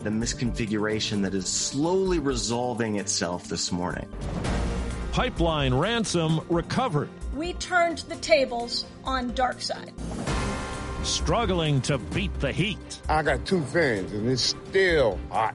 The misconfiguration that is slowly resolving itself this morning. Pipeline ransom recovered. We turned the tables on DarkSide. Struggling to beat the heat. I got two fans and it's still hot.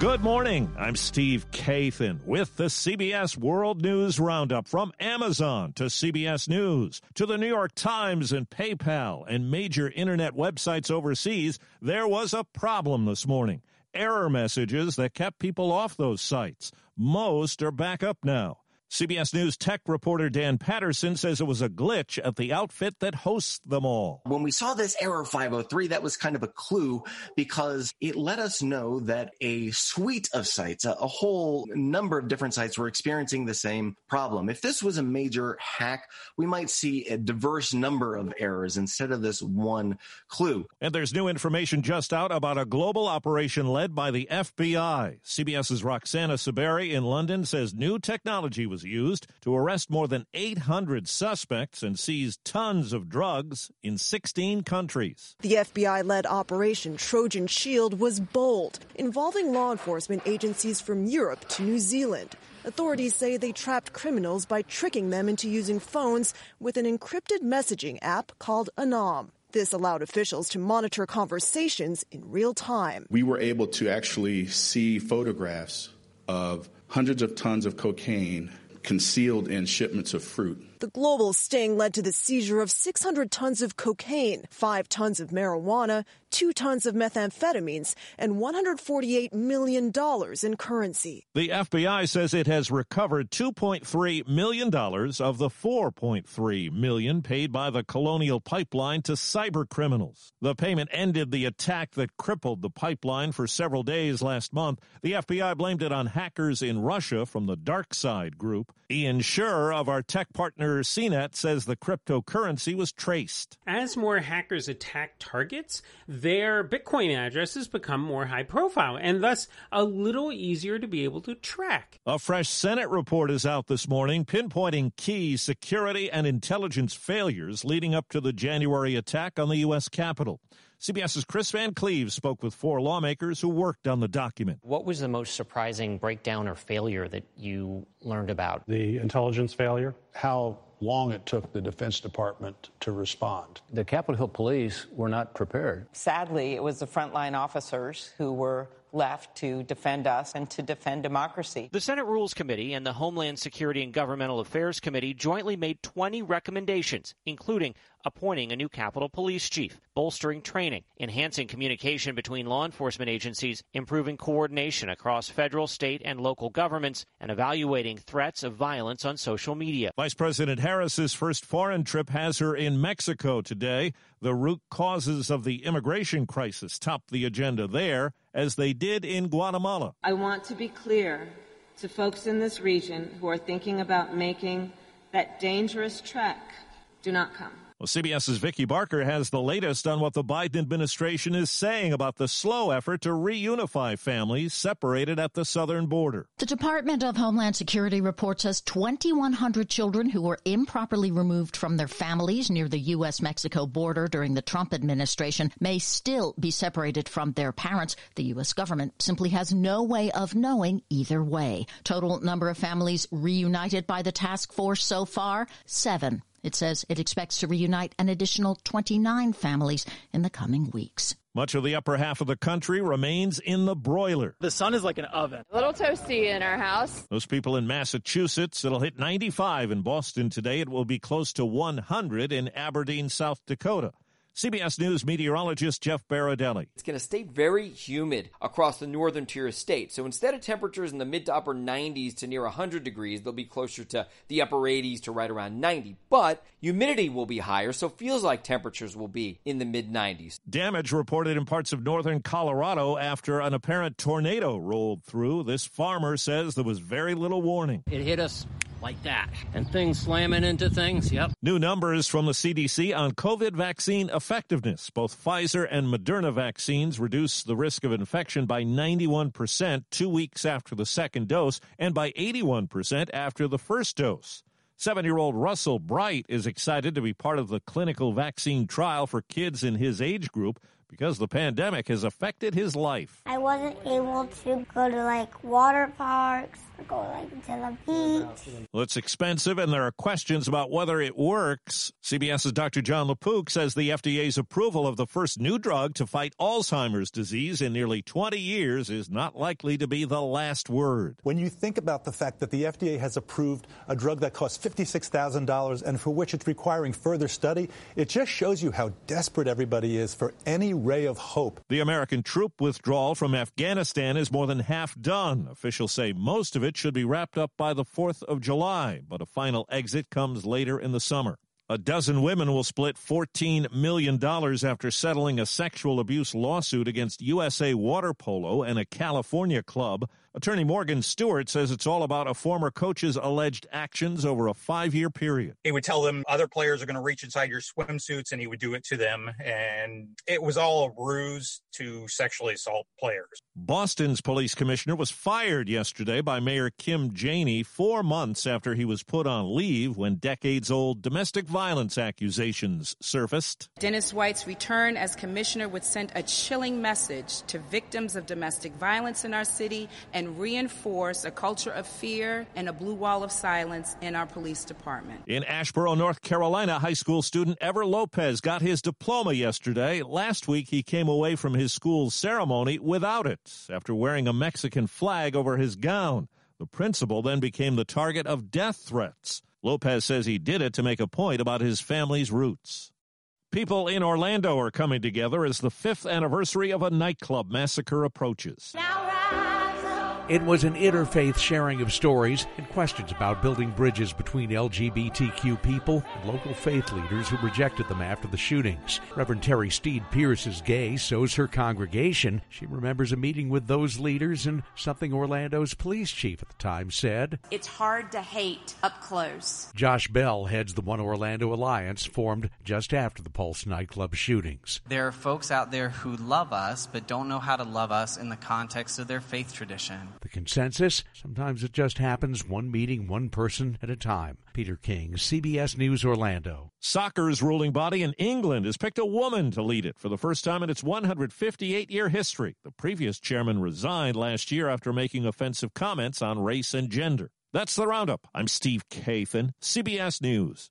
Good morning. I'm Steve Kathan with the CBS World News Roundup from Amazon to CBS News to the New York Times and PayPal and major internet websites overseas. There was a problem this morning. Error messages that kept people off those sites. Most are back up now. CBS News tech reporter Dan Patterson says it was a glitch at the outfit that hosts them all. When we saw this error 503, that was kind of a clue because it let us know that a suite of sites, a, whole number of different sites were experiencing the same problem. If this was a major hack, we might see a diverse number of errors instead of this one clue. And there's new information just out about a global operation led by the FBI. CBS's Roxana Saberi in London says new technology was used to arrest more than 800 suspects and seize tons of drugs in 16 countries. The FBI led Operation Trojan Shield was bold, involving law enforcement agencies from Europe to New Zealand. Authorities say they trapped criminals by tricking them into using phones with an encrypted messaging app called Anom. This allowed officials to monitor conversations in real time. We were able to actually see photographs of hundreds of tons of cocaine concealed in shipments of fruit. The global sting led to the seizure of 600 tons of cocaine, 5 tons of marijuana, 2 tons of methamphetamines, and $148 million in currency. The FBI says it has recovered $2.3 million of the 4.3 million paid by the Colonial Pipeline to cyber criminals. The payment ended the attack that crippled the pipeline for several days last month. The FBI blamed it on hackers in Russia from the Dark Side group. Ian Sherr of our tech partner CNET says the cryptocurrency was traced. As more hackers attack targets, their Bitcoin addresses become more high profile and thus a little easier to be able to track. A fresh Senate report is out this morning pinpointing key security and intelligence failures leading up to the January attack on the U.S. Capitol. CBS's Chris Van Cleave spoke with four lawmakers who worked on the document. What was the most surprising breakdown or failure that you learned about? The intelligence failure. How long it took the Defense Department to respond. The Capitol Hill police were not prepared. Sadly, it was the frontline officers who were left to defend us and to defend democracy. The Senate Rules Committee and the Homeland Security and Governmental Affairs Committee jointly made 20 recommendations, including appointing a new Capitol Police Chief, bolstering training, enhancing communication between law enforcement agencies, improving coordination across federal, state, and local governments, and evaluating threats of violence on social media. Vice President Harris's first foreign trip has her in Mexico today. The root causes of the immigration crisis topped the agenda there, as they did in Guatemala. I want to be clear to folks in this region who are thinking about making that dangerous trek do not come. Well, CBS's Vicki Barker has the latest on what the Biden administration is saying about the slow effort to reunify families separated at the southern border. The Department of Homeland Security reports us 2,100 children who were improperly removed from their families near the U.S. Mexico border during the Trump administration may still be separated from their parents. The U.S. government simply has no way of knowing either way. Total number of families reunited by the task force so far, seven. It says it expects to reunite an additional 29 families in the coming weeks. Much of the upper half of the country remains in the broiler. The sun is like an oven. A little toasty in our house. Those people in Massachusetts, it'll hit 95 in Boston today. It will be close to 100 in Aberdeen, South Dakota. CBS News meteorologist Jeff Berardelli. It's going to stay very humid across the northern tier of state. So instead of temperatures in the mid to upper 90s to near 100 degrees, they'll be closer to the upper 80s to right around 90. But humidity will be higher, so feels like temperatures will be in the mid 90s. Damage reported in parts of northern Colorado after an apparent tornado rolled through. This farmer says there was very little warning. It hit us like that. And things slamming into things, yep. New numbers from the CDC on COVID vaccine effectiveness. Both Pfizer and Moderna vaccines reduce the risk of infection by 91% two weeks after the second dose and by 81% after the first dose. Seven year old Russell Bright is excited to be part of the clinical vaccine trial for kids in his age group because the pandemic has affected his life. I wasn't able to go to like water parks, or go like to the beach. Well, it's expensive and there are questions about whether it works. CBS's Dr. Jon LaPook says the FDA's approval of the first new drug to fight Alzheimer's disease in nearly 20 years is not likely to be the last word. When you think about the fact that the FDA has approved a drug that costs $56,000 and for which it's requiring further study, it just shows you how desperate everybody is for any ray of hope. The American troop withdrawal from Afghanistan is more than half done. Officials say most of it should be wrapped up by the 4th of July, but a final exit comes later in the summer. A dozen women will split $14 million after settling a sexual abuse lawsuit against USA Water Polo and a California club. Attorney Morgan Stewart says it's all about a former coach's alleged actions over a five year period. He would tell them other players are going to reach inside your swimsuits and he would do it to them. And it was all a ruse to sexually assault players. Boston's police commissioner was fired yesterday by Mayor Kim Janey four months after he was put on leave when decades old domestic violence accusations surfaced. Dennis White's return as commissioner would send a chilling message to victims of domestic violence in our city and and reinforce a culture of fear and a blue wall of silence in our police department. In Asheboro, North Carolina, high school student Ever Lopez got his diploma yesterday. Last week, he came away from his school's ceremony without it after wearing a Mexican flag over his gown. The principal then became the target of death threats. Lopez says he did it to make a point about his family's roots. People in Orlando are coming together as the fifth anniversary of a nightclub massacre approaches. It was an interfaith sharing of stories and questions about building bridges between LGBTQ people and local faith leaders who rejected them after the shootings. Reverend Terry Steed Pierce is gay, so's her congregation. She remembers a meeting with those leaders and something Orlando's police chief at the time said. It's hard to hate up close. Josh Bell heads the One Orlando Alliance, formed just after the Pulse nightclub shootings. There are folks out there who love us but don't know how to love us in the context of their faith tradition. The consensus? Sometimes it just happens one meeting, one person at a time. Peter King, CBS News Orlando. Soccer's ruling body in England has picked a woman to lead it for the first time in its 158 year history. The previous chairman resigned last year after making offensive comments on race and gender. That's the roundup. I'm Steve Kathan, CBS News.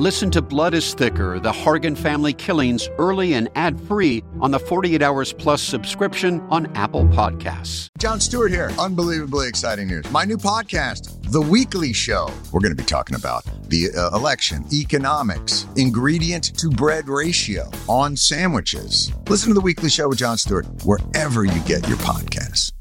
Listen to Blood is Thicker The Hargan Family Killings early and ad free on the 48 Hours Plus subscription on Apple Podcasts. Jon Stewart here. Unbelievably exciting news. My new podcast, The Weekly Show. We're going to be talking about the uh, election, economics, ingredient to bread ratio on sandwiches. Listen to The Weekly Show with Jon Stewart wherever you get your podcast.